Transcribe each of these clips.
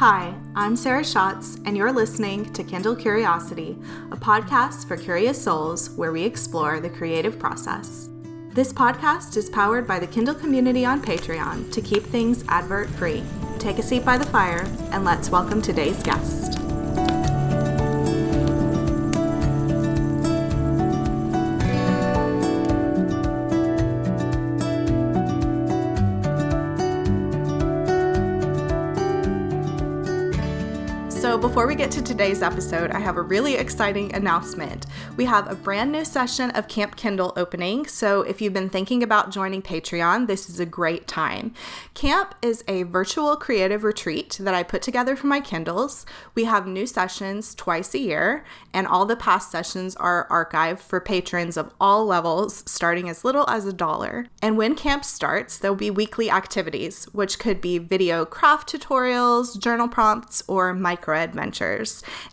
Hi, I'm Sarah Shotts, and you're listening to Kindle Curiosity, a podcast for curious souls where we explore the creative process. This podcast is powered by the Kindle community on Patreon to keep things advert free. Take a seat by the fire, and let's welcome today's guest. Get to today's episode, I have a really exciting announcement. We have a brand new session of Camp Kindle opening. So, if you've been thinking about joining Patreon, this is a great time. Camp is a virtual creative retreat that I put together for my Kindles. We have new sessions twice a year, and all the past sessions are archived for patrons of all levels, starting as little as a dollar. And when camp starts, there'll be weekly activities, which could be video craft tutorials, journal prompts, or micro adventures.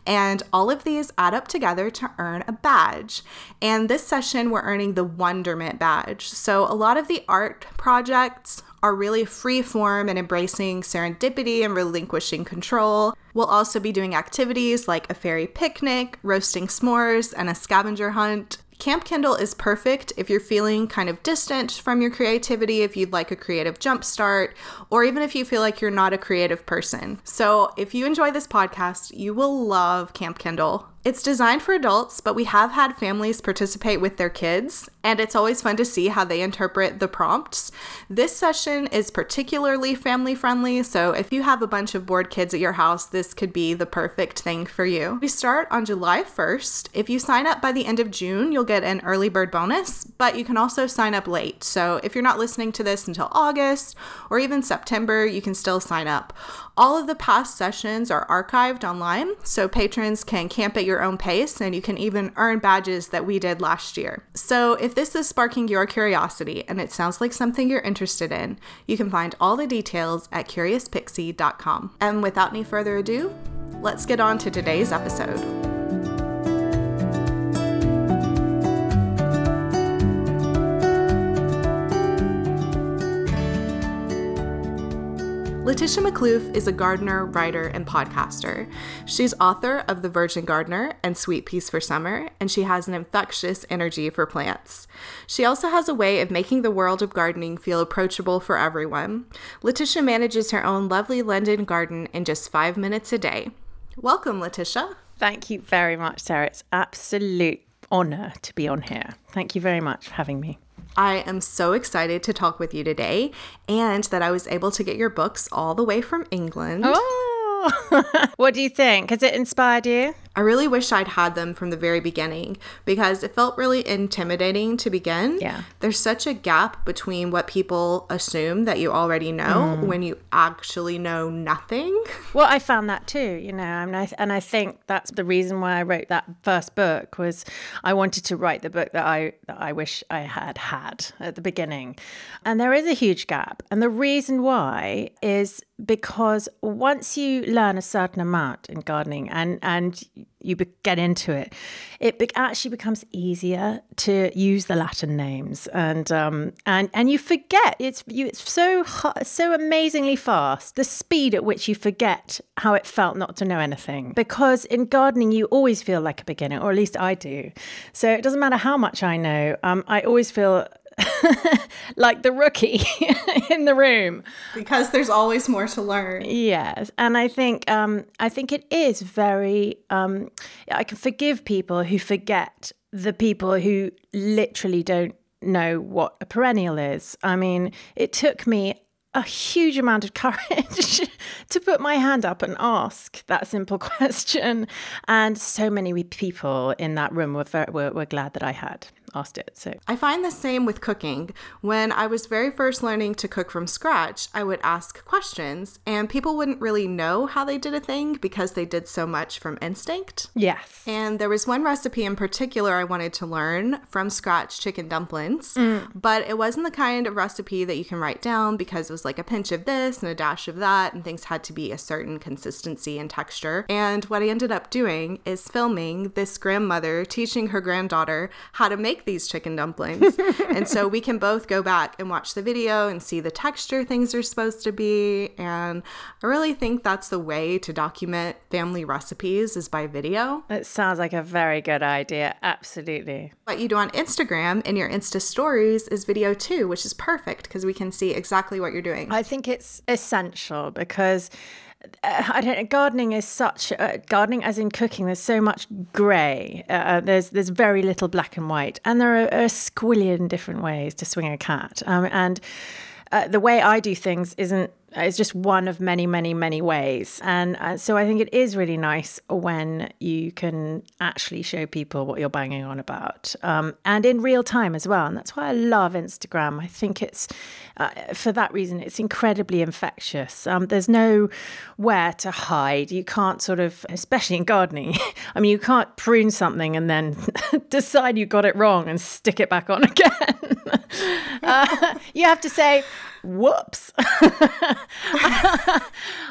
And all of these add up together to earn a badge. And this session, we're earning the Wonderment badge. So a lot of the art projects are really free form and embracing serendipity and relinquishing control. We'll also be doing activities like a fairy picnic, roasting s'mores, and a scavenger hunt. Camp Kindle is perfect if you're feeling kind of distant from your creativity, if you'd like a creative jumpstart, or even if you feel like you're not a creative person. So, if you enjoy this podcast, you will love Camp Kindle. It's designed for adults, but we have had families participate with their kids, and it's always fun to see how they interpret the prompts. This session is particularly family friendly, so if you have a bunch of bored kids at your house, this could be the perfect thing for you. We start on July 1st. If you sign up by the end of June, you'll get an early bird bonus, but you can also sign up late. So if you're not listening to this until August or even September, you can still sign up. All of the past sessions are archived online, so patrons can camp at your own pace and you can even earn badges that we did last year. So, if this is sparking your curiosity and it sounds like something you're interested in, you can find all the details at curiouspixie.com. And without any further ado, let's get on to today's episode. Laetitia Maklouf is a gardener, writer, and podcaster. She's author of The Virgin Gardener and Sweet Peas for Summer, and she has an infectious energy for plants. She also has a way of making the world of gardening feel approachable for everyone. Laetitia manages her own lovely London garden in just five minutes a day. Welcome, Laetitia. Thank you very much, Sarah. It's absolute honor to be on here. Thank you very much for having me. I am so excited to talk with you today and that I was able to get your books all the way from England. Oh, what do you think? Has it inspired you? I really wish I'd had them from the very beginning because it felt really intimidating to begin. Yeah. There's such a gap between what people assume that you already know mm. when you actually know nothing. Well, I found that too, you know, and I, and I think that's the reason why I wrote that first book was I wanted to write the book that I that I wish I had had at the beginning. And there is a huge gap. And the reason why is because once you learn a certain amount in gardening and and you get into it, it actually becomes easier to use the Latin names, and um, and and you forget. It's you. It's so so amazingly fast. The speed at which you forget how it felt not to know anything. Because in gardening, you always feel like a beginner, or at least I do. So it doesn't matter how much I know. Um, I always feel like the rookie in the room. Because there's always more to learn. Yes and i think um, i think it is very um, i can forgive people who forget the people who literally don't know what a perennial is. I mean it took me a huge amount of courage to put my hand up and ask that simple question. And so many people in that room were, were, were glad that I had asked it. So I find the same with cooking. When I was very first learning to cook from scratch, I would ask questions and people wouldn't really know how they did a thing because they did so much from instinct. Yes. And there was one recipe in particular I wanted to learn from scratch chicken dumplings, mm. but it wasn't the kind of recipe that you can write down because it was like a pinch of this and a dash of that and things had to be a certain consistency and texture. And what I ended up doing is filming this grandmother teaching her granddaughter how to make make these chicken dumplings. and so we can both go back and watch the video and see the texture things are supposed to be. And I really think that's the way to document family recipes is by video. It sounds like a very good idea. Absolutely. What you do on Instagram in your Insta stories is video too, which is perfect because we can see exactly what you're doing. I think it's essential because I don't know. Gardening is such uh, gardening, as in cooking. There's so much grey. Uh, there's there's very little black and white, and there are a squillion different ways to swing a cat. Um, and uh, the way I do things isn't it's just one of many, many, many ways. And uh, so I think it is really nice when you can actually show people what you're banging on about um, and in real time as well. And that's why I love Instagram. I think it's, uh, for that reason, it's incredibly infectious. Um, there's nowhere to hide. You can't sort of, especially in gardening, I mean, you can't prune something and then decide you got it wrong and stick it back on again. uh, you have to say, whoops.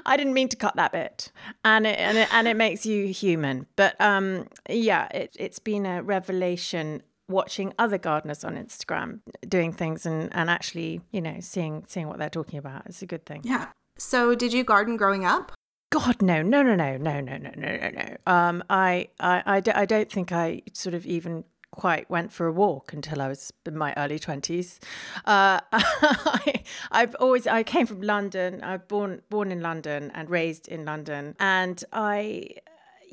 I didn't mean to cut that bit. And it, and it, and it makes you human. But um yeah it, it's been a revelation watching other gardeners on instagram doing things and and actually you know seeing seeing what they're talking about it's a good thing. Yeah. So did you garden growing up? God, no, no, no, no, no, no, no, no, no, no. Um, I, I, I, d- I don't think I sort of even quite went for a walk until I was in my early twenties. Uh, I, have always I came from London. I was born born in London and raised in London, and I.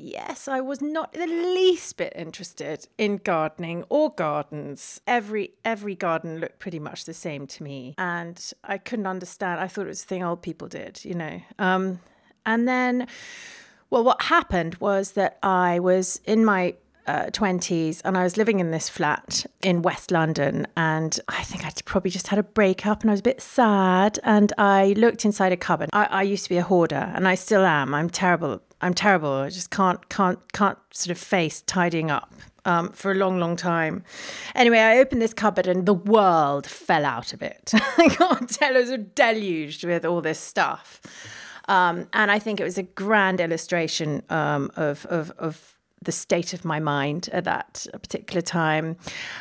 Yes, I was not the least bit interested in gardening or gardens. Every every garden looked pretty much the same to me, and I couldn't understand. I thought it was a thing old people did, you know. Um, and then, well, what happened was that I was in my uh, 20s and I was living in this flat in West London and I think I'd probably just had a breakup and I was a bit sad and I looked inside a cupboard. I, I used to be a hoarder and I still am. I'm terrible. I'm terrible. I just can't can't can't sort of face tidying up um, for a long, long time. Anyway, I opened this cupboard and the world fell out of it. I can't tell, it was deluged with all this stuff. Um, and I think it was a grand illustration um, of, of, of the state of my mind at that particular time.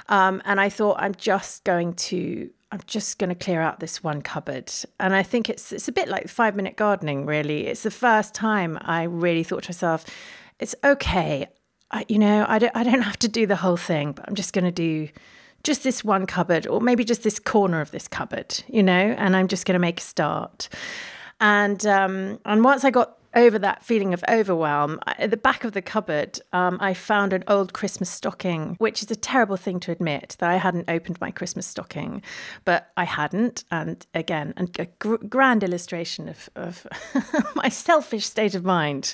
Um, and I thought, I'm just going to. I'm just going to clear out this one cupboard. And I think it's it's a bit like five minute gardening, really. It's the first time I really thought to myself, it's okay. I, you know, I don't, I don't have to do the whole thing, but I'm just going to do just this one cupboard or maybe just this corner of this cupboard, you know, and I'm just going to make a start. And um, and once I got over that feeling of overwhelm, at the back of the cupboard, um, I found an old Christmas stocking, which is a terrible thing to admit that I hadn't opened my Christmas stocking, but I hadn't. And again, a gr- grand illustration of, of my selfish state of mind.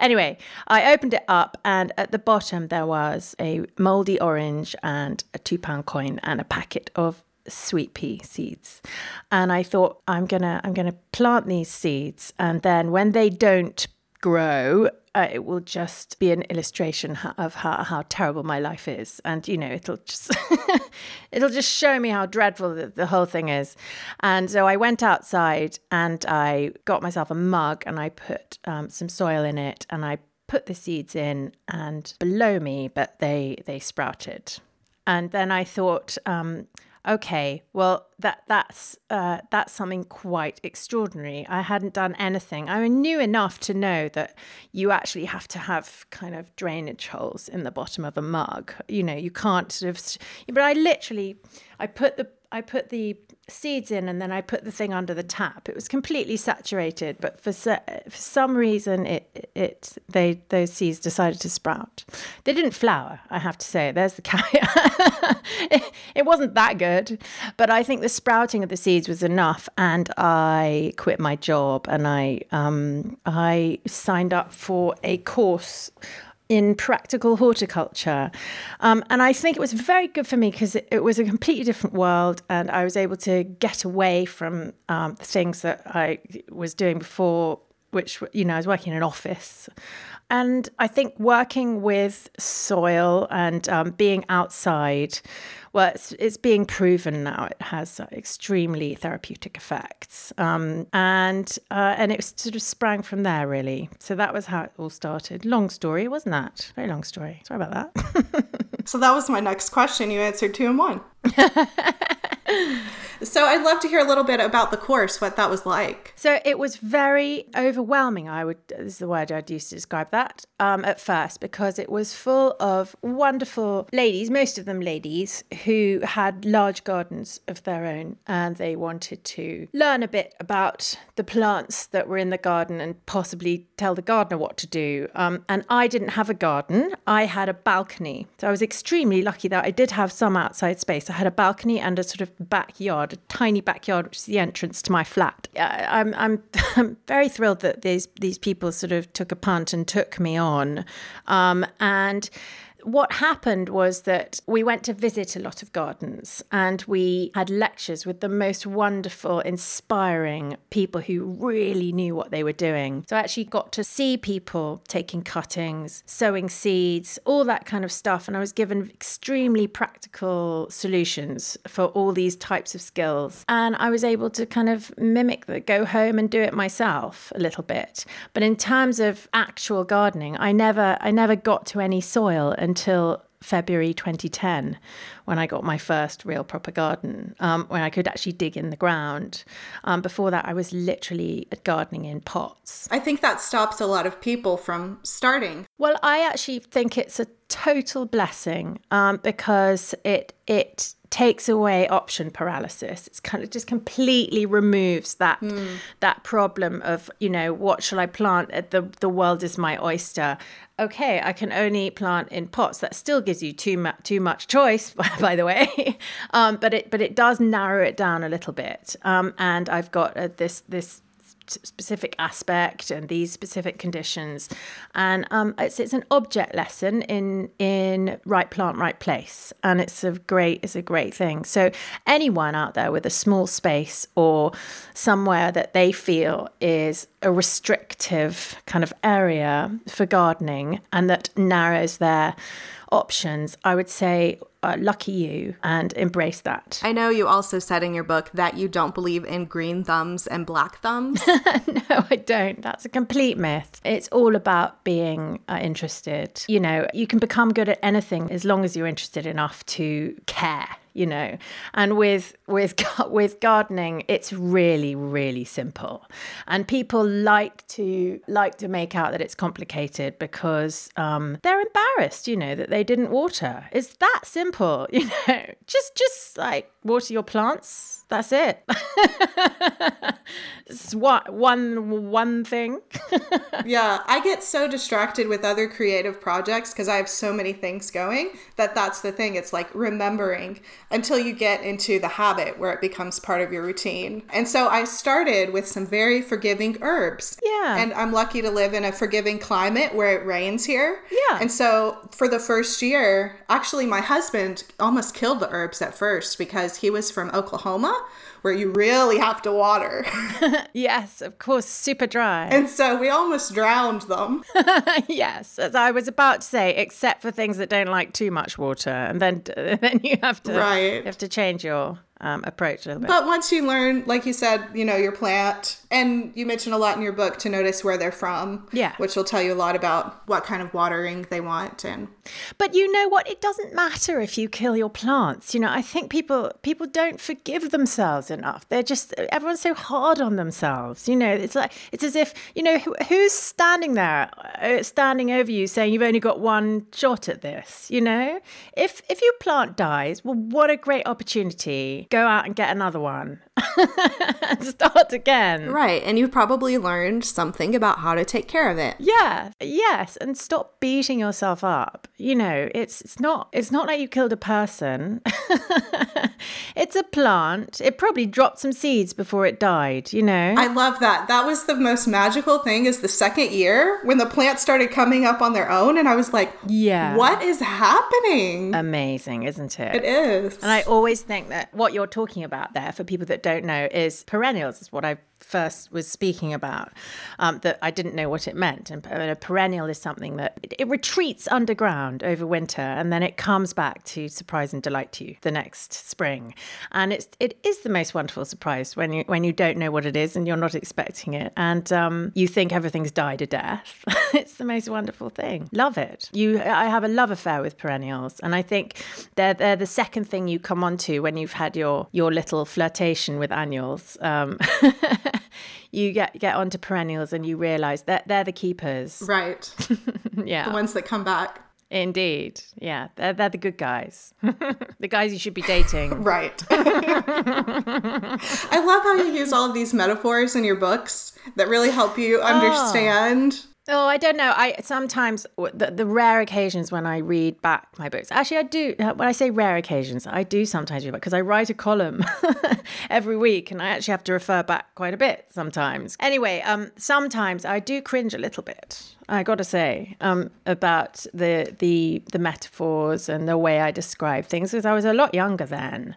Anyway, I opened it up, and at the bottom, there was a moldy orange and a two pound coin and a packet of sweet pea seeds. And I thought I'm going to I'm going to plant these seeds and then when they don't grow uh, it will just be an illustration of how, how terrible my life is. And you know it'll just it'll just show me how dreadful the, the whole thing is. And so i went outside and i got myself a mug and i put um, some soil in it and i put the seeds in and below me but they they sprouted. And then i thought um, okay, well that that's uh, that's something quite extraordinary. I hadn't done anything. I knew enough to know that you actually have to have kind of drainage holes in the bottom of a mug. You know, you can't sort of. But I literally, I put the I put the seeds in and then I put the thing under the tap. It was completely saturated, but for for some reason it it they those seeds decided to sprout. They didn't flower, I have to say. There's the caveat. it, it wasn't that good, but I think the sprouting of the seeds was enough, and I quit my job and I um I signed up for a course in practical horticulture. Um, and I think it was very good for me because it, it, was a completely different world and I was able to get away from um, things that I was doing before, which, you know, I was working in an office. And I think working with soil and um, being outside, well, it's, it's, being proven now it has extremely therapeutic effects, um, and uh, and it sort of sprang from there really. So that was how it all started. Long story, wasn't that? Very long story. Sorry about that. So that was my next question. You answered two in one. So I'd love to hear a little bit about the course, what that was like. So it was very overwhelming. I would this is the word I'd use to describe that um, at first because it was full of wonderful ladies, most of them ladies who had large gardens of their own, and they wanted to learn a bit about the plants that were in the garden and possibly tell the gardener what to do. Um, and I didn't have a garden; I had a balcony, so I was extremely lucky that I did have some outside space. I had a balcony and a sort of backyard, a tiny backyard, which is the entrance to my flat. I'm, I'm, I'm very thrilled that these these people sort of took a punt and took me on, um, and what happened was that we went to visit a lot of gardens and we had lectures with the most wonderful, inspiring people who really knew what they were doing. So I actually got to see people taking cuttings, sowing seeds, all that kind of stuff. And I was given extremely practical solutions for all these types of skills. And I was able to kind of mimic that, go home and do it myself a little bit. But in terms of actual gardening, I never I never got to any soil until February 2010 when I got my first real proper garden, um, when I could actually dig in the ground. Um, before that, I was literally gardening in pots. I think that stops a lot of people from starting. Well, I actually think it's a total blessing um, because it it takes away option paralysis. It's kind of just completely removes that mm. that problem of you know what shall I plant? The the world is my oyster. Okay, I can only plant in pots. That still gives you too much too much choice, by the way. um, but it but it does narrow it down a little bit. Um, and I've got uh, this this specific aspect and these specific conditions. And um, it's it's an object lesson in in right plant, right place, and it's a great it's a great thing. So anyone out there with a small space or somewhere that they feel is a restrictive kind of area for gardening and that narrows their options, I would say uh, lucky you and embrace that. I know you also said in your book that you don't believe in green thumbs and black thumbs. no, I don't. That's a complete myth. It's all about being uh, interested. You know, you can become good at anything as long as you're interested enough to care you know. And with with with gardening it's really really simple. And people like to like to make out that it's complicated because um, they're embarrassed you know that they didn't water. It's that simple you know. Just just like water your plants. That's it. It's what one one thing. Yeah i get so distracted with other creative projects because i have so many things going that that's the thing. It's like remembering until you get into the habit where it becomes part of your routine. And so I started with some very forgiving herbs. Yeah. And I'm lucky to live in a forgiving climate where it rains here. Yeah. And so for the first year, actually, my husband almost killed the herbs at first because he was from Oklahoma where you really have to water. yes, of course, super dry. And so we almost drowned them. yes, as I was about to say, except for things that don't like too much water, and then then you have to right. you have to change your um, approach a little bit. But once you learn, like you said, you know, your plant, and you mentioned a lot in your book to notice where they're from. Yeah. Which will tell you a lot about what kind of watering they want and But you know what? It doesn't matter if you kill your plants. You know, I think people people don't forgive themselves enough. They're just everyone's so hard on themselves. You know, it's like it's as if, you know, who, who's standing there uh, standing over you saying you've only got one shot at this, you know? If if your plant dies, well what a great opportunity go out and get another one and start again. Right. And you've probably learned something about how to take care of it. Yeah. Yes. And stop beating yourself up. You know, it's it's not it's not like you killed a person. it's a plant. It probably dropped some seeds before it died, you know. I love that. That was the most magical thing is the second year when the plants started coming up on their own and I was like, yeah. What is happening? Amazing, isn't it? It is. And I always think that what you're talking about there for people that don't know is perennials is what I've first was speaking about, um, that I didn't know what it meant. And a perennial is something that it, it, retreats underground over winter and then it comes back to surprise and delight you the next spring. And it's it is the most wonderful surprise when you when you don't know what it is and you're not expecting it and um, you think everything's died a death. it's the most wonderful thing. Love it. You, I have a love affair with perennials, and I think they're they're the second thing you come onto when you've had your your little flirtation with annuals. Um, you get get onto perennials and you realize that they're the keepers. Right. yeah. The ones that come back. Indeed. Yeah. They're, they're the good guys. the guys you should be dating. right. I love how you use all of these metaphors in your books that really help you ah. understand. Oh. Oh, I don't know. I sometimes the, the rare occasions when I read back my books. Actually, I do. Uh, when I say rare occasions, I do sometimes read back because I write a column every week, and I actually have to refer back quite a bit sometimes. Anyway, um, sometimes I do cringe a little bit. I got to say um, about the the the metaphors and the way I describe things because I was a lot younger then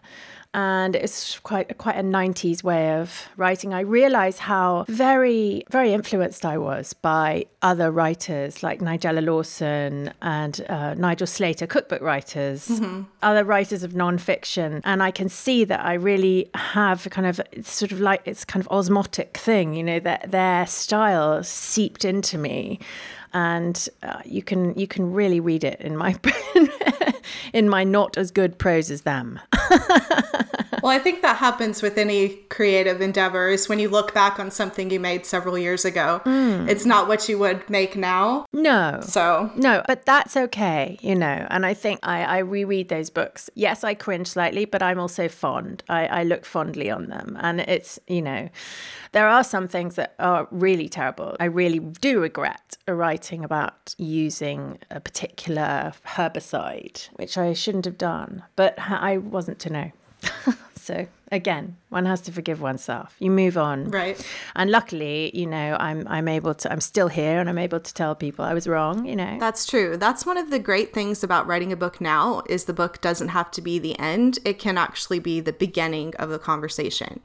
and it's quite quite a 90s way of writing. I realized how very very influenced i was by other writers like nigella lawson and uh, nigel slater cookbook writers mm-hmm. other writers of nonfiction. And i can see that i really have kind of it's sort of like it's kind of osmotic thing you know that their style seeped into me and uh, you can you can really read it in my in my not as good prose as them. well, I think that happens with any creative endeavors. When you look back on something you made several years ago, mm. it's not what you would make now. No. So, no, but that's okay, you know. And I think I, I reread those books. Yes, I cringe slightly, but I'm also fond. I, I look fondly on them. And it's, you know, there are some things that are really terrible. I really do regret writing about using a particular herbicide, which I shouldn't have done, but I wasn't to know. so again, one has to forgive oneself. You move on. Right. And luckily, you know, I'm I'm able to I'm still here and I'm able to tell people I was wrong, you know. That's true. That's one of the great things about writing a book now is the book doesn't have to be the end. It can actually be the beginning of the conversation.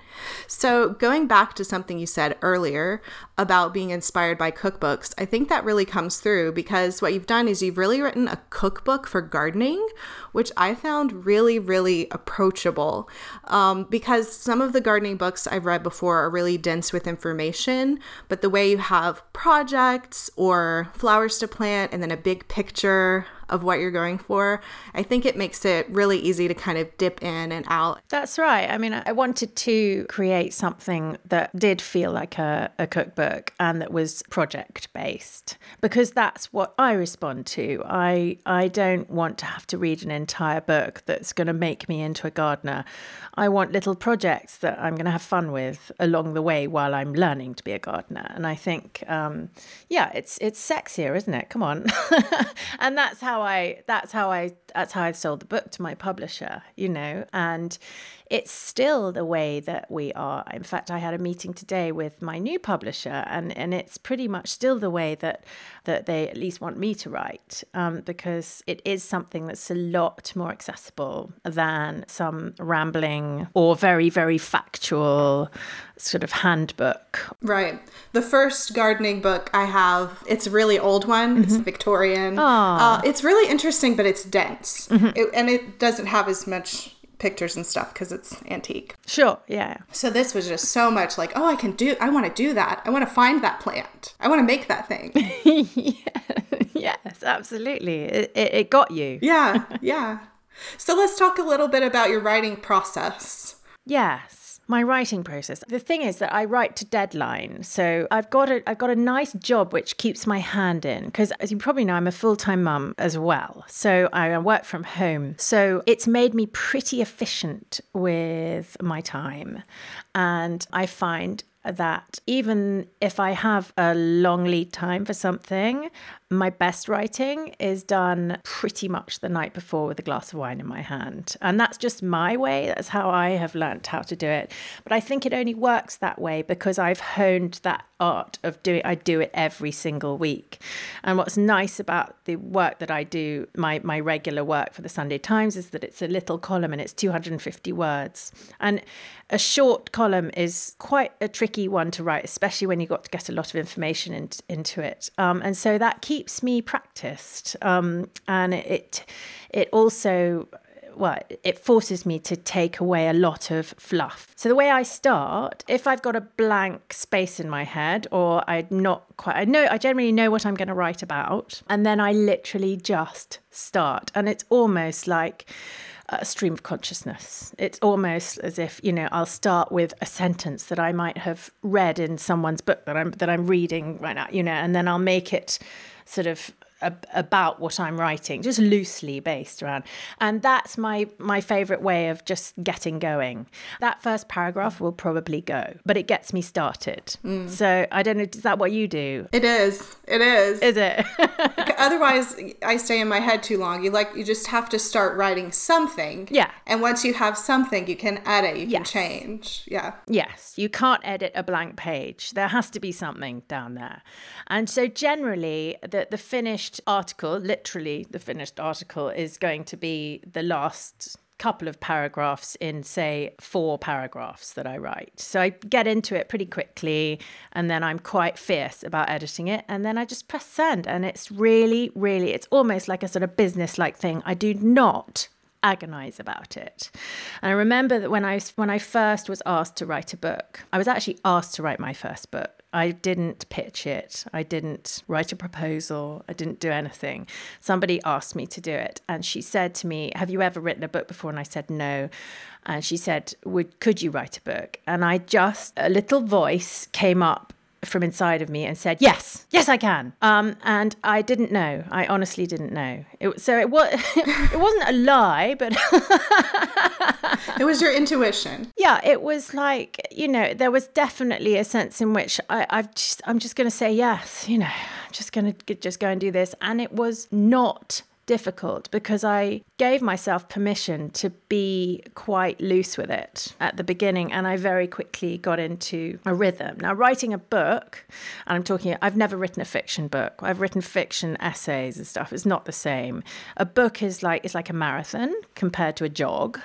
So, going back to something you said earlier about being inspired by cookbooks, I think that really comes through because what you've done is you've really written a cookbook for gardening, which I found really really approachable. Um, because some of the gardening books I've read before are really dense with information, but the way you have projects or flowers to plant and then a big picture of what you're going for, I think it makes it really easy to kind of dip in and out. That's right. I mean, I wanted to create something that did feel like a, a cookbook and that was project based because that's what I respond to. I I don't want to have to read an entire book that's going to make me into a gardener. I want little projects that I'm going to have fun with along the way while I'm learning to be a gardener. And I think, um, yeah, it's it's sexier, isn't it? Come on, and that's how I that's how I that's how I sold the book to my publisher, you know, and it's still the way that we are. In fact, I had a meeting today with my new publisher, and, and it's pretty much still the way that that they at least want me to write, um, because it is something that's a lot more accessible than some rambling or very very factual sort of handbook. Right. The first gardening book I have, it's a really old one. Mm-hmm. It's Victorian. Uh, it's really interesting, but it's dense, mm-hmm. it, and it doesn't have as much pictures and stuff because it's antique. Sure, yeah. So this was just so much like, oh, I can do, I want to do that. I want to find that plant. I want to make that thing. yeah. yes, absolutely. It, it, it got you. yeah, yeah. So let's talk a little bit about your writing process. Yes my writing process. The thing is that I write to deadline. So I've got a I've got a nice job which keeps my hand in because as you probably know I'm a full-time mum as well. So I work from home. So it's made me pretty efficient with my time. And I find that even if I have a long lead time for something, my best writing is done pretty much the night before with a glass of wine in my hand. And that's just my way. That's how I have learned how to do it. But I think it only works that way because I've honed that art of doing I do it every single week. And what's nice about the work that I do, my my regular work for the Sunday Times is that it's a little column and it's 250 words. And a short column is quite a tricky one to write, especially when you've got to get a lot of information in, into it. Um, and so that keeps me practiced. Um, and it, it also well, it forces me to take away a lot of fluff. So the way I start, if I've got a blank space in my head or I'm not quite, I know, I generally know what I'm going to write about, and then I literally just start. And it's almost like, a stream of consciousness. It's almost as if you know I'll start with a sentence that I might have read in someone's book that I'm that I'm reading right now, you know, and then I'll make it sort of about what I'm writing, just loosely based around. And that's my my favorite way of just getting going. That first paragraph will probably go, but it gets me started. Mm. So I don't know, is that what you do? It is. It is. Is it? Otherwise, I stay in my head too long. You like you just have to start writing something. Yeah. And once you have something, you can edit, you yes. can change. Yeah. Yes, you can't edit a blank page. There has to be something down there. And so generally, the the finished finished article, literally the finished article, is going to be the last couple of paragraphs in, say, four paragraphs that I write. So I get into it pretty quickly and then I'm quite fierce about editing it. And then I just press send. And it's really, really, it's almost like a sort of business like thing. I do not agonize about it. And I remember that when I when I first was asked to write a book, I was actually asked to write my first book. I didn't pitch it. I didn't write a proposal. I didn't do anything. Somebody asked me to do it. And she said to me, Have you ever written a book before? And I said, No. And she said, Would could you write a book? And I just a little voice came up from inside of me and said, "Yes, yes, I can." Um, and I didn't know. I honestly didn't know. It, so it was. it wasn't a lie, but it was your intuition. Yeah, it was like you know there was definitely a sense in which I, I've just I'm just going to say yes. You know, I'm just going to just go and do this, and it was not difficult because I gave myself permission to be quite loose with it at the beginning and I very quickly got into a rhythm. Now, writing a book, and I'm talking, I've never written a fiction book. I've written fiction essays and stuff. It's not the same. A book is like, it's like a marathon compared to a jog.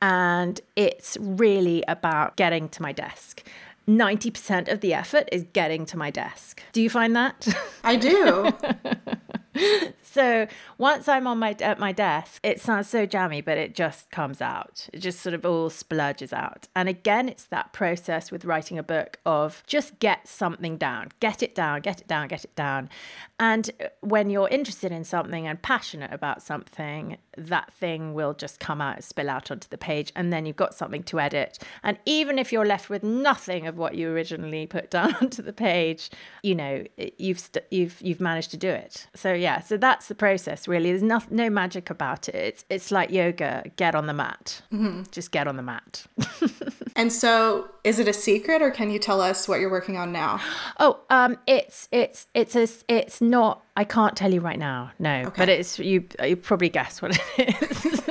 And it's really about getting to my desk. 90% of the effort is getting to my desk. Do you find that? I do. so once I'm on my at my desk, it sounds so jammy, but it just comes out. It just sort of all splurges out. And again, it's that process with writing a book of just get something down, get it down, get it down, get it down. And when you're interested in something and passionate about something, that thing will just come out, spill out onto the page, and then you've got something to edit. And even if you're left with nothing of what you originally put down onto the page, you know you've st- you've you've managed to do it. So yeah, so that's the process. Really, there's no no magic about it. It's it's like yoga. Get on the mat. Mm-hmm. Just get on the mat. and so, is it a secret, or can you tell us what you're working on now? Oh, um, it's it's it's a, it's not I can't tell you right now. No, okay. but it's you. You probably guess what it is.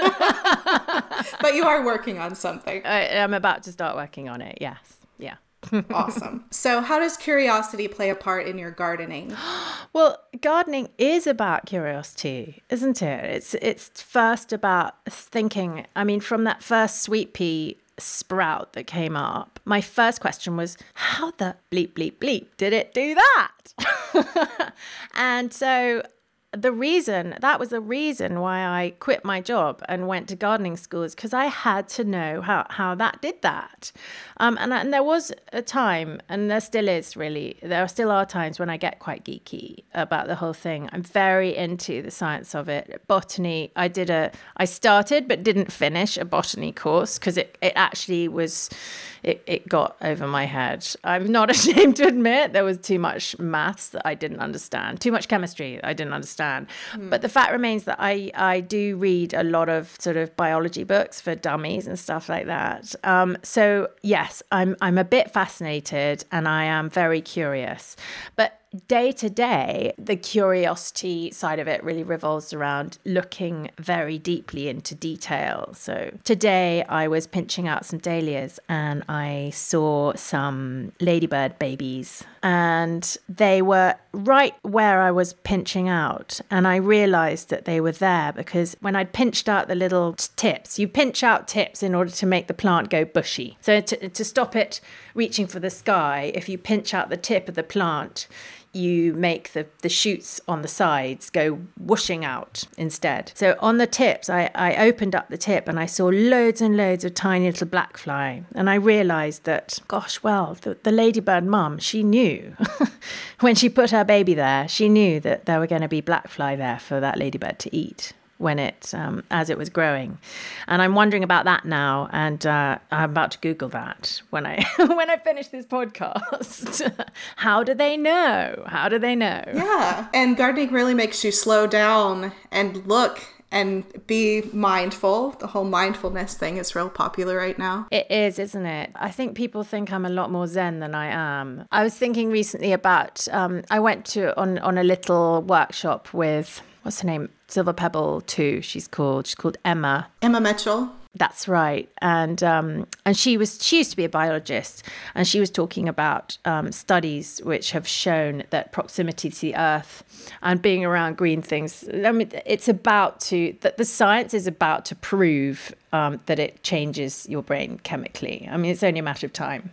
but you are working on something. I, am about to start working on it. Yes. Yeah. Awesome. So, how does curiosity play a part in your gardening? well, gardening is about curiosity, isn't it? It's it's first about thinking. I mean, from that first sweet pea sprout that came up, my first question was, how the bleep, bleep, bleep did it do that? and so the reason that was the reason why I quit my job and went to gardening school is because I had to know how, how that did that. Um, and, and there was a time, and there still is really, there still are times when I get quite geeky about the whole thing. I'm very into the science of it. Botany, I did a, I started but didn't finish a botany course because it, it actually was, it, it got over my head. I'm not ashamed to admit there was too much maths that I didn't understand, too much chemistry I didn't understand understand. Mm. But the fact remains that I, I do read a lot of sort of biology books for dummies and stuff like that. Um, so yes, I'm I'm a bit fascinated and I am very curious. But day to day, the curiosity side of it really revolves around looking very deeply into detail. So today I was pinching out some dahlias and I saw some ladybird babies and they were right where I was pinching out. And I realized that they were there because when I'd pinched out the little tips, you pinch out tips in order to make the plant go bushy. So to, to stop it reaching for the sky, if you pinch out the tip of the plant, you make the, the shoots on the sides go whooshing out instead. So on the tips, I, I opened up the tip and I saw loads and loads of tiny little black fly. And I realized that, gosh, well, the, the ladybird mum, she knew when she put her baby there, she knew that there were going to be black fly there for that ladybird to eat when it um, as it was growing and i'm wondering about that now and uh, i'm about to google that when i when i finish this podcast how do they know how do they know yeah and gardening really makes you slow down and look and be mindful. The whole mindfulness thing is real popular right now. It is, isn't it? I think people think I'm a lot more zen than I am. I was thinking recently about um, I went to on on a little workshop with what's her name? Silver Pebble too. She's called. She's called Emma. Emma Mitchell. That's right, and um, and she was she used to be a biologist, and she was talking about um, studies which have shown that proximity to the earth and being around green things. I mean, it's about to that the science is about to prove um, that it changes your brain chemically. I mean, it's only a matter of time.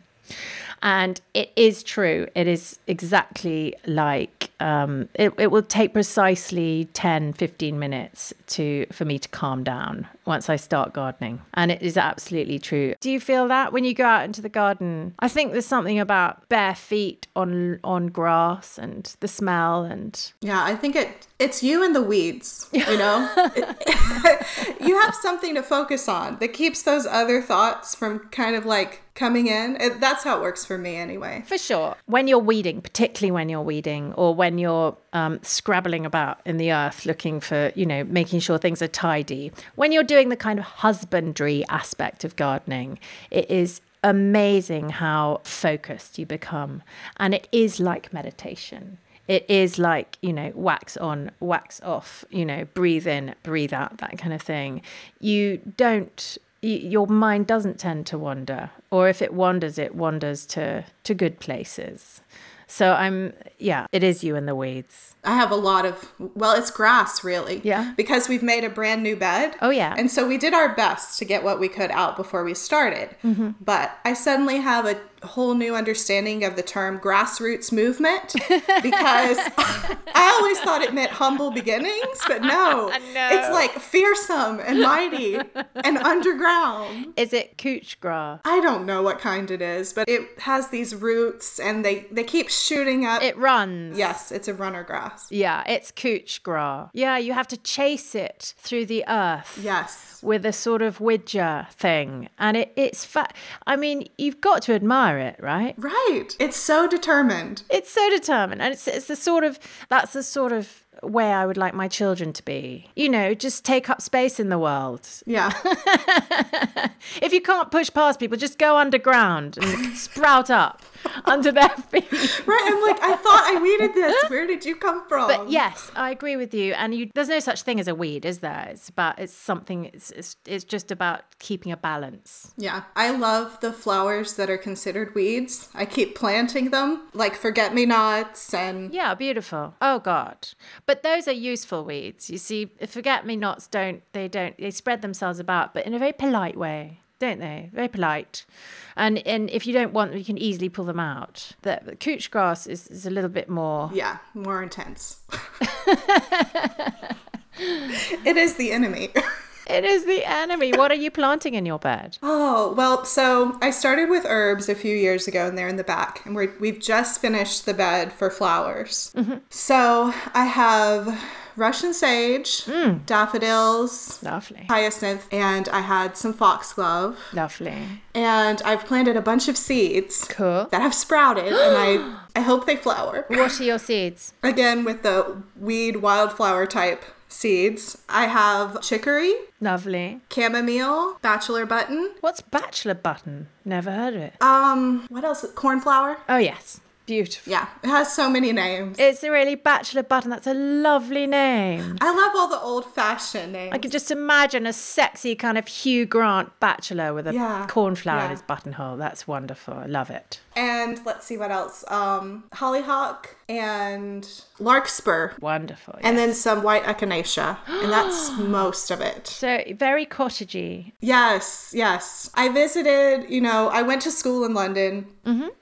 And it is true. It is exactly like um, it, it will take precisely 10, 15 minutes to for me to calm down once I start gardening. And it is absolutely true. Do you feel that when you go out into the garden? I think there's something about bare feet on on grass and the smell and Yeah, I think it it's you and the weeds, you know? you have something to focus on that keeps those other thoughts from kind of like coming in. It, that's how it works for me anyway. For sure. When you're weeding, particularly when you're weeding or when you're um, scrabbling about in the earth looking for, you know, making sure things are tidy, when you're doing the kind of husbandry aspect of gardening, it is amazing how focused you become. And it is like meditation it is like you know wax on wax off you know breathe in breathe out that kind of thing you don't your mind doesn't tend to wander or if it wanders it wanders to to good places so i'm yeah it is you in the weeds I have a lot of, well, it's grass really. Yeah. Because we've made a brand new bed. Oh, yeah. And so we did our best to get what we could out before we started. Mm-hmm. But I suddenly have a whole new understanding of the term grassroots movement because I always thought it meant humble beginnings, but no, no. It's like fearsome and mighty and underground. Is it couch grass? I don't know what kind it is, but it has these roots and they, they keep shooting up. It runs. Yes, it's a runner grass. Yeah, it's couch grass. Yeah, you have to chase it through the earth. Yes. With a sort of widger thing. And it, it's fat. I mean, you've got to admire it, right? Right. It's so determined. It's so determined. And it's, it's the sort of, that's the sort of way I would like my children to be. You know, just take up space in the world. Yeah. if you can't push past people, just go underground and sprout up under their feet. Right. I'm like, I thought I weeded this. Where did you come from? But yes, I agree with you. And you, there's no such thing as a weed, is there? It's about, it's something, it's, it's, it's just about keeping a balance. Yeah. I love the flowers that are considered weeds. I keep planting them, like forget me nots and. Yeah, beautiful. Oh, God. But those are useful weeds. You see, forget me nots don't, they don't, they spread themselves about, but in a very polite way don't they? Very polite. And and if you don't want them, you can easily pull them out. The, the couch grass is, is a little bit more. Yeah, more intense. it is the enemy. It is the enemy. What are you planting in your bed? Oh, well, so I started with herbs a few years ago and they're in the back. And we're, we've just finished the bed for flowers. Mm-hmm. So I have Russian sage, mm. daffodils, lovely, hyacinth, and I had some foxglove, lovely. And I've planted a bunch of seeds, cool, that have sprouted, and I I hope they flower. What are your seeds? Again, with the weed wildflower type seeds. I have chicory. Lovely. Chamomile, bachelor button. What's bachelor button? Never heard of it. Um, what else? Cornflower. Oh yes. Beautiful. Yeah, it has so many names. It's a really bachelor button. That's a lovely name. I love all the old fashioned names. I can just imagine a sexy kind of Hugh Grant bachelor with a Yeah, cornflower in his buttonhole. That's wonderful. I love it. And let's see what else. Um, hollyhock and larkspur, Wonderful. and then some white echinacea, and that's most of it. so very cottagey. Yes, yes. I visited, you know, I went to school in London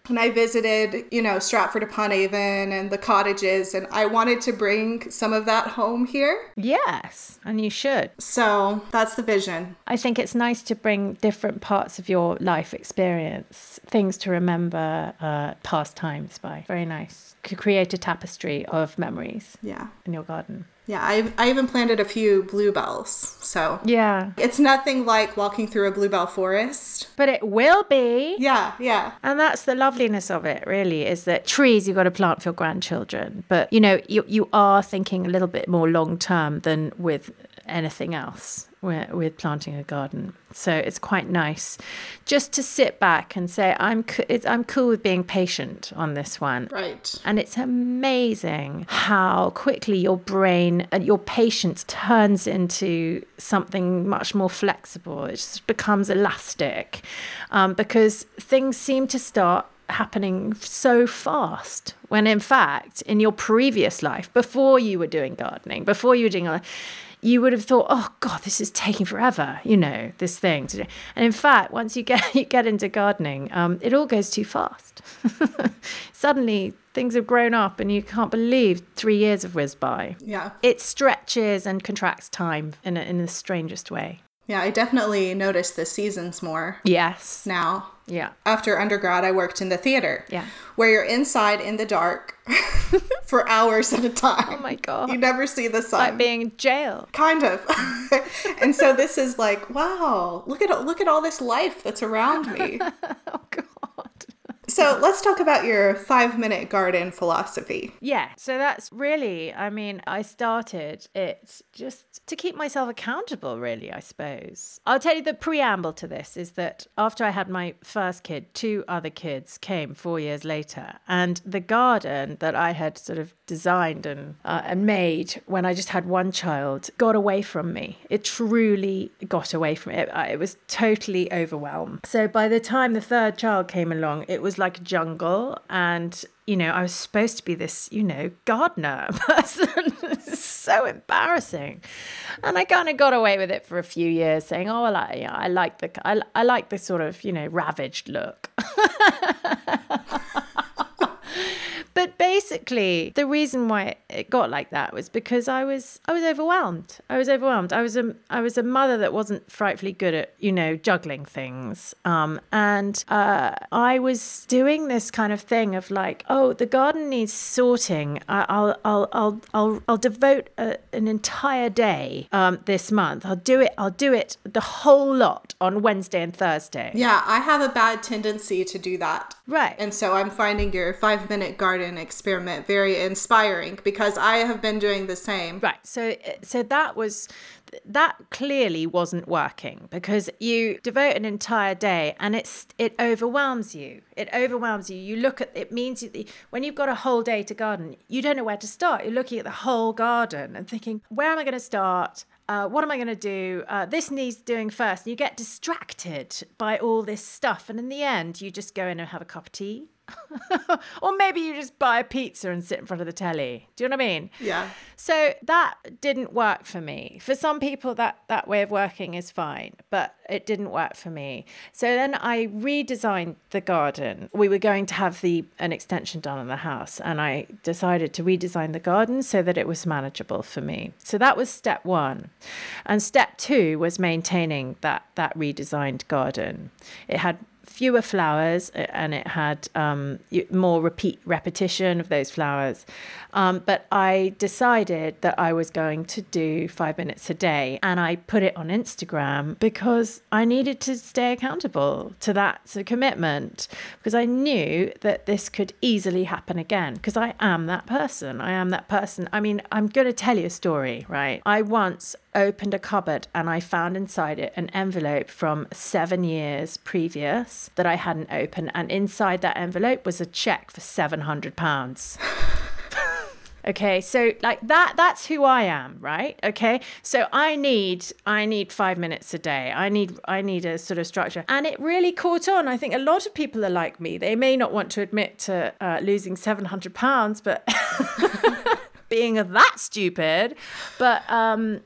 and I visited, you know, Stratford upon Avon and the cottages, and I wanted to bring some of that home here. Yes, and you should. So that's the vision. I think it's nice to bring different parts of your life experience, things to remember, uh, past times by. Very nice. Could create a tapestry of memories Yeah. in your garden. Yeah. I, I even planted a few bluebells. So Yeah, it's nothing like walking through a bluebell forest. but it will be. Yeah. Yeah. And that's the loveliness of it, really, is that trees you've got to plant for your grandchildren. But, you know, you, you are thinking a little bit more long term than with anything else with, with planting a garden. So it's quite nice just to sit back and say, I'm, co- it's, I'm cool with being patient on this one. Right. And it's amazing how quickly your brain and your patience turns into something much more flexible. It just becomes elastic um, because things seem to start happening so fast when in fact in your previous life before you were doing gardening before you were doing you would have thought, oh God, this is taking forever, you know, this thing. And in fact, once you get you get into gardening, um, it all goes too fast. Suddenly things have grown up and you can't believe three years have whizzed by. Yeah. It stretches and contracts time in, a, in the strangest way. Yeah. I definitely notice the seasons more Yes. now. Yeah. After undergrad, I worked in the theater. Yeah. Where you're inside in the dark for hours at a time. Oh my God. You never see the sun. Like being in jail. kind of. and so this is like, wow, look at look at all this life that's around me. Oh God. So let's talk about your five minute garden philosophy. Yeah, so that's really, I mean, I started it just to keep myself accountable, really, I suppose. I'll tell you the preamble to this is that after I had my first kid, two other kids came four years later. And the garden that I had sort of designed and, uh, and made when I just had one child got away from me. It truly got away from it. It was totally overwhelmed. So by the time the third child came along, it was like a jungle. And you know, I was supposed to be this, you know, gardener person. so embarrassing. And I kind of got away with it for a few years, saying, "Oh, well, I, you know, I like the, I, I like the sort of, you know, ravaged look." but basically the reason why it got like that was because I was I was overwhelmed. I was overwhelmed. I was a I was a mother that wasn't frightfully good at you know juggling things, um, and uh, I was doing this kind of thing of like, oh, the garden needs sorting. I, I'll I'll I'll I'll I'll devote a, an entire day um, this month. I'll do it. I'll do it the whole lot on Wednesday and Thursday. Yeah, I have a bad tendency to do that. Right. And so I'm finding your five minute garden experiment very inspiring because I have been doing the same. Right. So so that was that clearly wasn't working because you devote an entire day and it's it overwhelms you. It overwhelms you. You look at it means you, when you've got a whole day to garden, you don't know where to start. You're looking at the whole garden and thinking, where am I going to start? Uh, what am I going to do? Uh, this needs doing first. And you get distracted by all this stuff. And in the end, you just go in and have a cup of tea. or maybe you just buy a pizza and sit in front of the telly. Do you know what I mean? Yeah. So that didn't work for me. For some people, that that way of working is fine, but it didn't work for me. So then I redesigned the garden. We were going to have the an extension done on the house, and I decided to redesign the garden so that it was manageable for me. So that was step one, and step two was maintaining that that redesigned garden. It had fewer flowers uh, and it had um, more repeat repetition of those flowers. Um, but I decided that I was going to do five minutes a day and I put it on Instagram because I needed to stay accountable to that sort commitment because I knew that this could easily happen again because I am that person. I am that person. I mean, I'm going to tell you a story, right? I once opened a cupboard and I found inside it an envelope from seven years previous that I hadn't opened. And inside that envelope was a check for £700. okay so like that that's who i am right? Okay so i need i need five minutes a day. I need i need a sort of structure. And it really caught on. I think a lot of people are like me. They may not want to admit to uh, losing 700 pounds but being that stupid. But um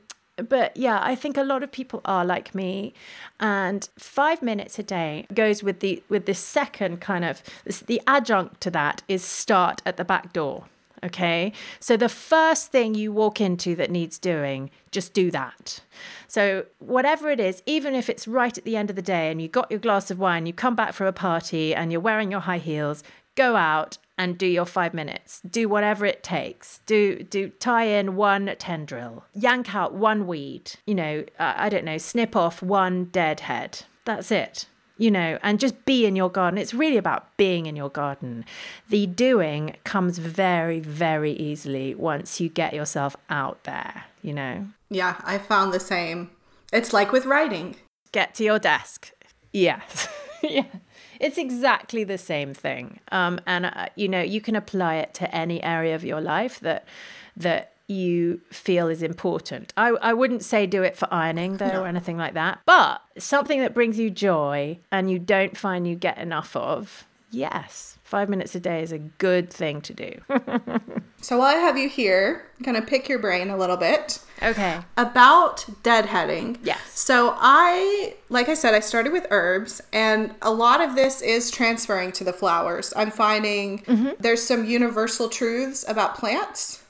but yeah, I think a lot of people are like me, and five minutes a day goes with the with the second kind of the adjunct to that is start at the back door. Okay. So the first thing you walk into that needs doing, just do that. So whatever it is, even if it's right at the end of the day and you got your glass of wine, you come back from a party and you're wearing your high heels, go out and do your five minutes. Do whatever it takes. Do do tie in one tendril, yank out one weed. You know, uh, I don't know, snip off one dead head. That's it you know, and just be in your garden. It's really about being in your garden. The doing comes very, very easily once you get yourself out there, you know? Yeah, I found the same. It's like with writing. Get to your desk. Yes. yeah. It's exactly the same thing. Um, and, uh, you know, you can apply it to any area of your life that, that you feel is important. I, I wouldn't say do it for ironing though no. or anything like that, but something that brings you joy and you don't find you get enough of, yes, five minutes a day is a good thing to do. so while I have you here, I'm gonna pick your brain a little bit. Okay. About deadheading. Yes. So I, like I said, I started with herbs, and a lot of this is transferring to the flowers. I'm finding mm-hmm. there's some universal truths about plants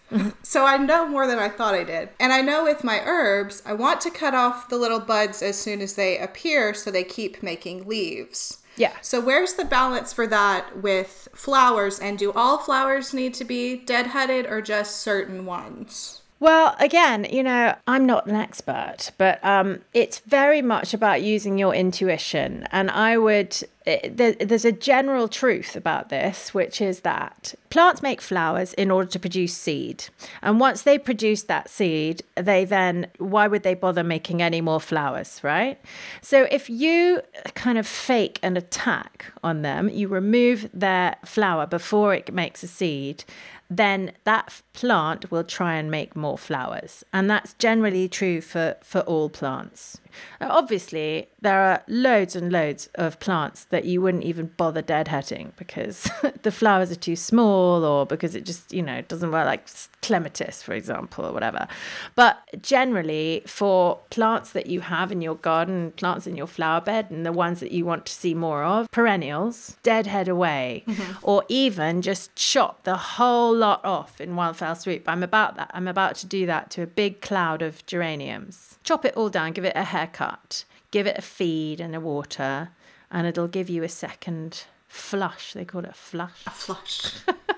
so I know more than I thought I did. And I know with my herbs, I want to cut off the little buds as soon as they appear so they keep making leaves. Yeah. So where's the balance for that with flowers? And do all flowers need to be deadheaded or just certain ones? Well, again, you know, I'm not an expert, but um, it's very much about using your intuition. And I would, eh, there's a general truth about this, which is that plants make flowers in order to produce seed. And once they produce that seed, they then, why would they bother making any more flowers, right? So if you kind of fake an attack on them, you remove their flower before it makes a seed, then that plant will try and make more flowers. And that's generally true for, for all plants. Obviously, there are loads and loads of plants that you wouldn't even bother deadheading because the flowers are too small or because it just, you know, doesn't work like clematis, for example, or whatever. But generally, for plants that you have in your garden, plants in your flower bed, and the ones that you want to see more of, perennials, deadhead away, mm-hmm. or even just chop the whole lot off in one fell swoop. I'm about that. I'm about to do that to a big cloud of geraniums. Chop it all down, give it a haircut, give it a feed and a water, and it'll give you a second flush. They call it a flush. A flush.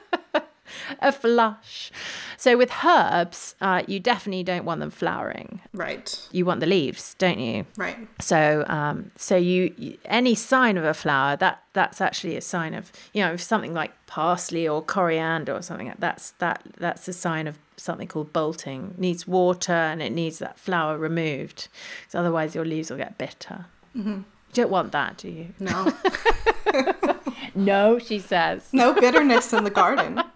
a flush. So with herbs, uh, you definitely don't want them flowering. Right. You want the leaves, don't you? Right. So, um, so you, any sign of a flower that that's actually a sign of you know something like parsley or coriander or something like that's that that's a sign of something called bolting. It needs water and it needs that flower removed, because otherwise your leaves will get bitter. Mm-hmm. You don't want that, do you? No. no, she says. No bitterness in the garden.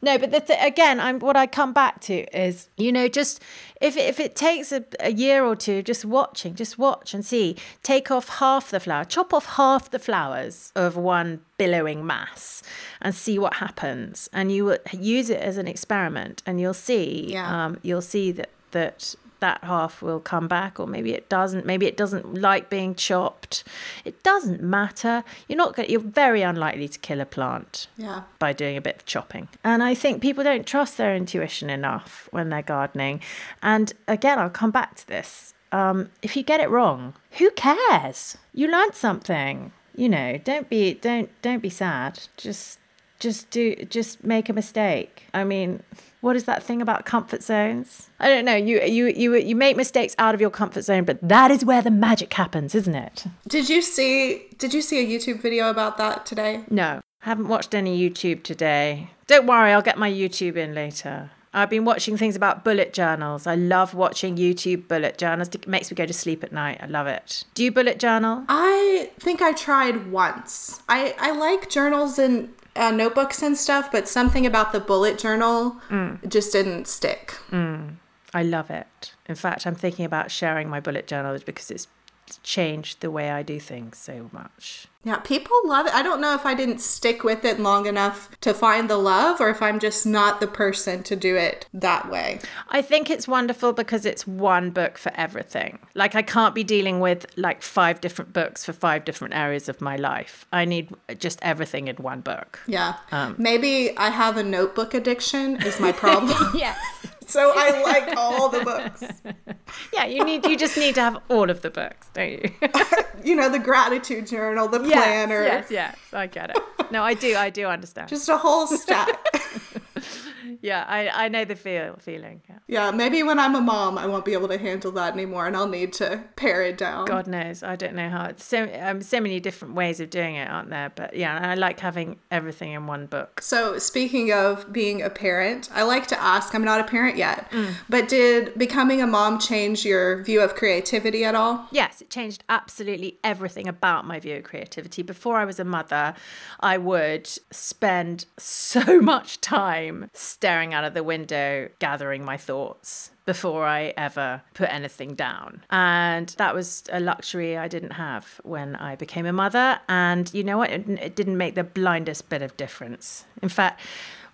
No, but the th- again, I'm what I come back to is you know just if it, if it takes a, a year or two, just watching, just watch and see. Take off half the flower, chop off half the flowers of one billowing mass, and see what happens. And you will use it as an experiment, and you'll see. Yeah. Um, you'll see that that that half will come back or maybe it doesn't. Maybe it doesn't like being chopped. It doesn't matter. You're not going you're very unlikely to kill a plant yeah. by doing a bit of chopping. And i think people don't trust their intuition enough when they're gardening. And again i'll come back to this. Um, if you get it wrong who cares? You learned something you know. Don't be don't don't be sad. Just just do just make a mistake. I mean what is that thing about comfort zones? I don't know. You you you you make mistakes out of your comfort zone, but that is where the magic happens, isn't it? Did you see did you see a YouTube video about that today? No. Haven't watched any YouTube today. Don't worry, I'll get my YouTube in later. I've been watching things about bullet journals. I love watching YouTube bullet journals. It makes me go to sleep at night. I love it. Do you bullet journal? I think I tried once. I, I like journals and uh, notebooks and stuff, but something about the bullet journal just didn't stick. I love it. In fact, I'm thinking about sharing my bullet journal because it's changed the way I do things so much. Yeah, people love it. I don't know if I didn't stick with it long enough to find the love or if I'm just not the person to do it that way. I think it's wonderful because it's one book for everything. Like I can't be dealing with like five different books for five different areas of my life. I need just everything in one book. Yeah. Um, Maybe I have a notebook addiction is my problem. Yes. So I like all the books. Yeah, you need you just need to have all of the books, don't you? You know, the gratitude journal, the planner. Yes, yes, yes. I get it. No, I do, I do understand. Just a whole stack. Yeah, I, I know the feel feeling. Yeah. yeah, maybe when I'm a mom, I won't be able to handle that anymore and I'll need to pare it down. God knows, I don't know how. It's so um, so many different ways of doing it, aren't there? But yeah, I like having everything in one book. So, speaking of being a parent, I like to ask I'm not a parent yet, but did becoming a mom change your view of creativity at all? Yes, it changed absolutely everything about my view of creativity. Before I was a mother, I would spend so much time staring out of the window, gathering my thoughts before I ever put anything down. And that was a luxury I didn't have when I became a mother. And you know what? It, it didn't make the blindest bit of difference. In fact,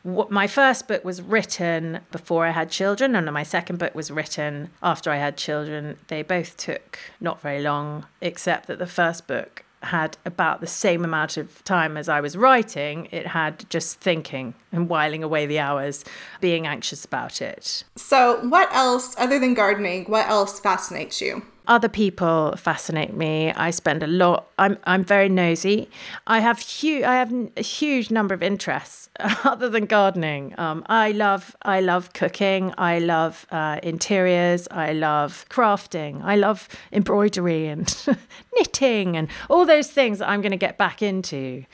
what my first book was written before I had children, and my second book was written after I had children. They both took not very long, except that the first book had about the same amount of time as I was writing. It had just thinking and whiling away the hours, being anxious about it. So, what else, other than gardening, what else fascinates you? Other people fascinate me. I spend a lot. I'm I'm very nosy. I have huge. I have a huge number of interests other than gardening. Um, I love I love cooking. I love uh, interiors. I love crafting. I love embroidery and knitting and all those things that I'm going to get back into.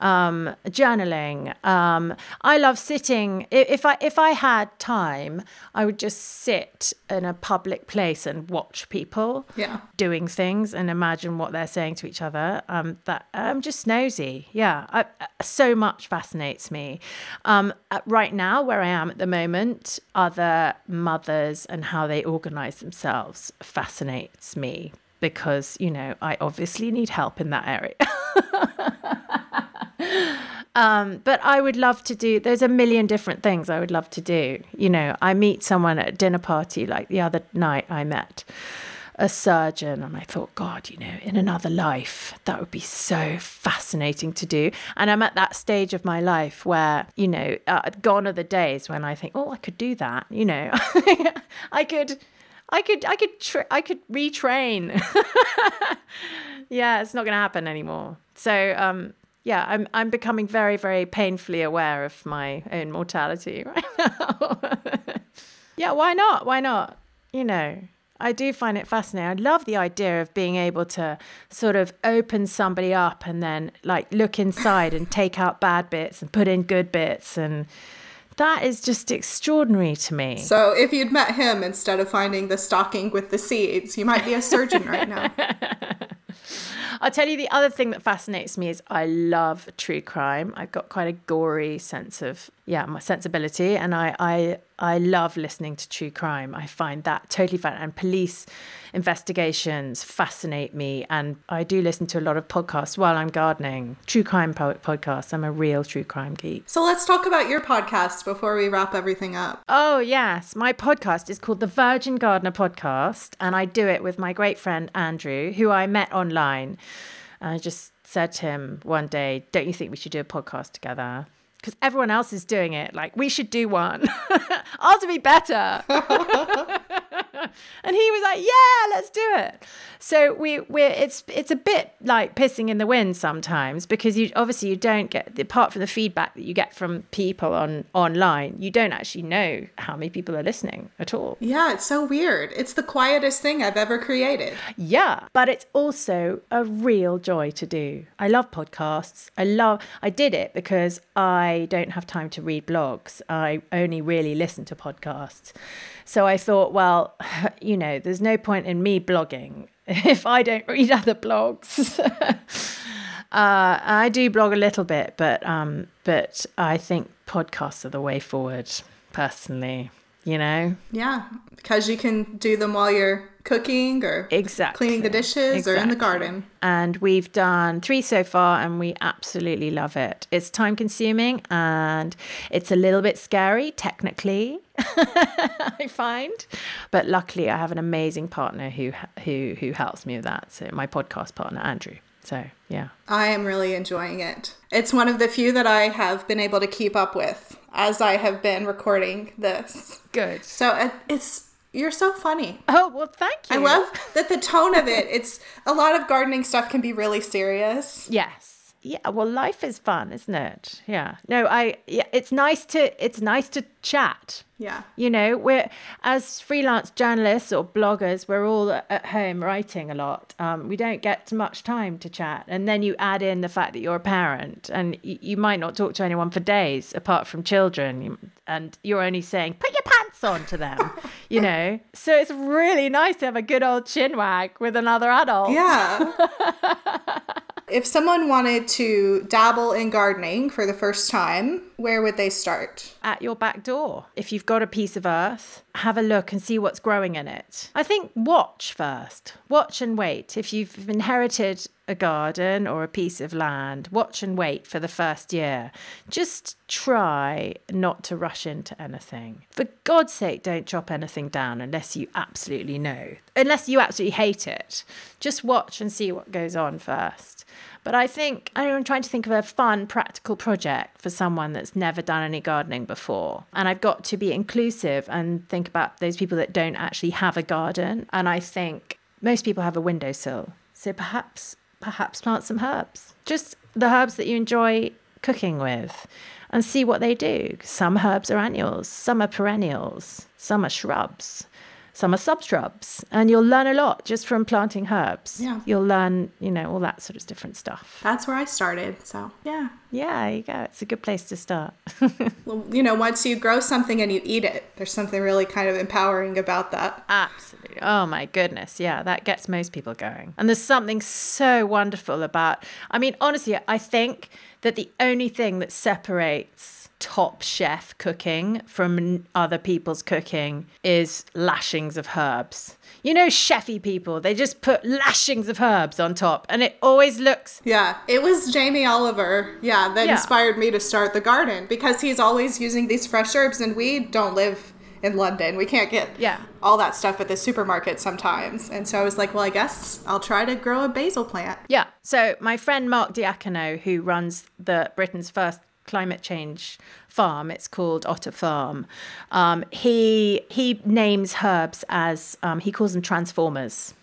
Um, journaling. Um, I love sitting. If I if I had time, I would just sit in a public place and watch people Yeah. doing things and imagine what they're saying to each other. Um, that I'm just nosy. Yeah, I, so much fascinates me. Um, right now, where I am at the moment, other mothers and how they organize themselves fascinates me because you know I obviously need help in that area. Um, but I would love to do, there's a million different things I would love to do. You know, I meet someone at a dinner party, like the other night I met a surgeon, and I thought, God, you know, in another life, that would be so fascinating to do. And I'm at that stage of my life where, you know, uh, gone are the days when I think, oh, I could do that. You know, I could. I could, I could, tra- I could retrain. yeah, it's not going to happen anymore. So, um, yeah, I'm I'm becoming very very painfully aware of my own mortality right now. yeah, why not? Why not? You know, I do find it fascinating. I love the idea of being able to sort of open somebody up and then like look inside and take out bad bits and put in good bits and that is just extraordinary to me. So, if you'd met him instead of finding the stocking with the seeds, you might be a surgeon right now. I'll tell you the other thing that fascinates me is I love true crime. I've got quite a gory sense of yeah, my sensibility and I I I love listening to true crime. I find that totally fun and police investigations fascinate me and I do listen to a lot of podcasts while I'm gardening. True crime po- podcasts. I'm a real true crime geek. So, let's talk about your podcast before we wrap everything up. Oh, yes. My podcast is called the Virgin Gardener Podcast, and I do it with my great friend Andrew, who I met online. And I just said to him one day, Don't you think we should do a podcast together? Because everyone else is doing it. Like, we should do one. Ours would be better. and he was like, "Yeah, let's do it." So we we're it's it's a bit like pissing in the wind sometimes because you obviously you don't get apart from the feedback that you get from people on online, you don't actually know how many people are listening at all. Yeah, it's so weird. It's the quietest thing I've ever created. Yeah, but it's also a real joy to do. I love podcasts. I love I did it because I don't have time to read blogs. I only really listen to podcasts. So I thought, well, you know, there's no point in me blogging if I don't read other blogs. uh, I do blog a little bit, but um, but I think podcasts are the way forward, personally. You know? Yeah, because you can do them while you're cooking or exactly cleaning the dishes exactly. or in the garden. And we've done three so far, and we absolutely love it. It's time consuming and it's a little bit scary, technically. I find, but luckily I have an amazing partner who who who helps me with that. So my podcast partner Andrew. So yeah, I am really enjoying it. It's one of the few that I have been able to keep up with as I have been recording this. Good. So uh, it's you're so funny. Oh, well, thank you. I love that the tone of it. It's a lot of gardening stuff can be really serious. Yes yeah well life is fun isn't it? Yeah. No i yeah it's nice to it's nice to chat. Yeah. You know we're as freelance journalists or bloggers we're all at home writing a lot. Um, we don't get much time to chat. And then you add in the fact that you're a parent and y- you might not talk to anyone for days apart from children and you're only saying put your pants on to them you know? So it's really nice to have a good old chin wag with another adult. Yeah If someone wanted to dabble in gardening for the first time, where would they start? At your back door. If you've got a piece of earth, have a look and see what's growing in it. I think watch first. Watch and wait. If you've inherited a garden or a piece of land, watch and wait for the first year. Just try not to rush into anything. For God's sake, don't chop anything down unless you absolutely know, unless you absolutely hate it. Just watch and see what goes on first. But I think I'm trying to think of a fun, practical project for someone that's never done any gardening before. And I've got to be inclusive and think about those people that don't actually have a garden. And I think most people have a windowsill. So perhaps perhaps plant some herbs. Just the herbs that you enjoy cooking with and see what they do. Some herbs are annuals, some are perennials, some are shrubs some are subshrubs and you'll learn a lot just from planting herbs. Yeah. You'll learn you know all that sort of different stuff. That's where i started so yeah. Yeah you go. It's a good place to start. Well you know once you grow something and you eat it there's something really kind of empowering about that. Absolutely oh my goodness yeah that gets most people going and there's something so wonderful about i mean honestly i think that the only thing that separates top chef cooking from other people's cooking is lashings of herbs. You know, chefy people, they just put lashings of herbs on top and it always looks. Yeah, it was Jamie Oliver, yeah, that yeah. inspired me to start the garden because he's always using these fresh herbs and we don't live in London. We can't get yeah. all that stuff at the supermarket sometimes. And so I was like, well, I guess I'll try to grow a basil plant. Yeah. So my friend Mark Diacono, who runs the Britain's first climate change farm. It's called Otter Farm. Um, he he names herbs as um, he calls them transformers,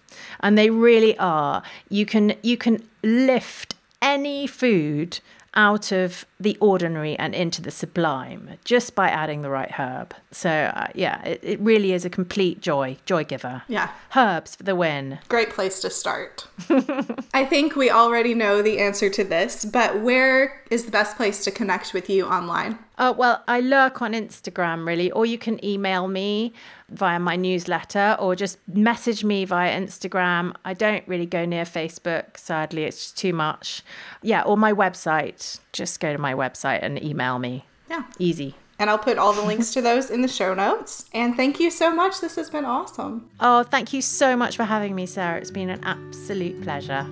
and they really are. You can you can lift any food out of the ordinary and into the sublime just by adding the right herb. So, uh, yeah, it, it really is a complete joy, joy giver. Yeah. Herbs for the win. Great place to start. I think we already know the answer to this, but where is the best place to connect with you online? Oh, well, I lurk on Instagram really, or you can email me via my newsletter or just message me via Instagram. I don't really go near Facebook, sadly, it's just too much. Yeah, or my website. Just go to my website and email me. Yeah. Easy. And I'll put all the links to those in the show notes. And thank you so much. This has been awesome. Oh, thank you so much for having me, Sarah. It's been an absolute pleasure.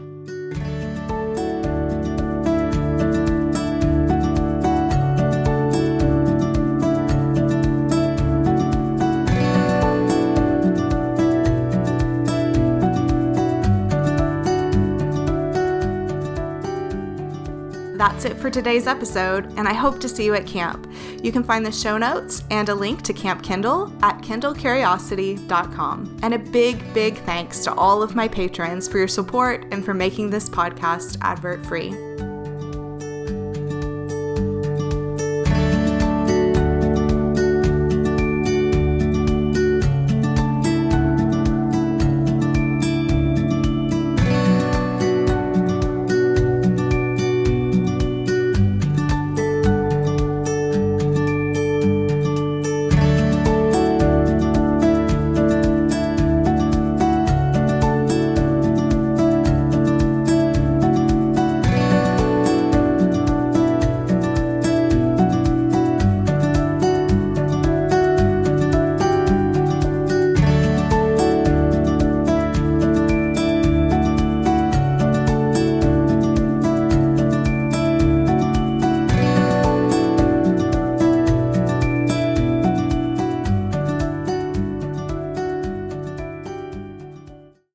That's it for today's episode, and I hope to see you at camp. You can find the show notes and a link to Camp Kindle at kindlecuriosity.com. And a big, big thanks to all of my patrons for your support and for making this podcast advert free.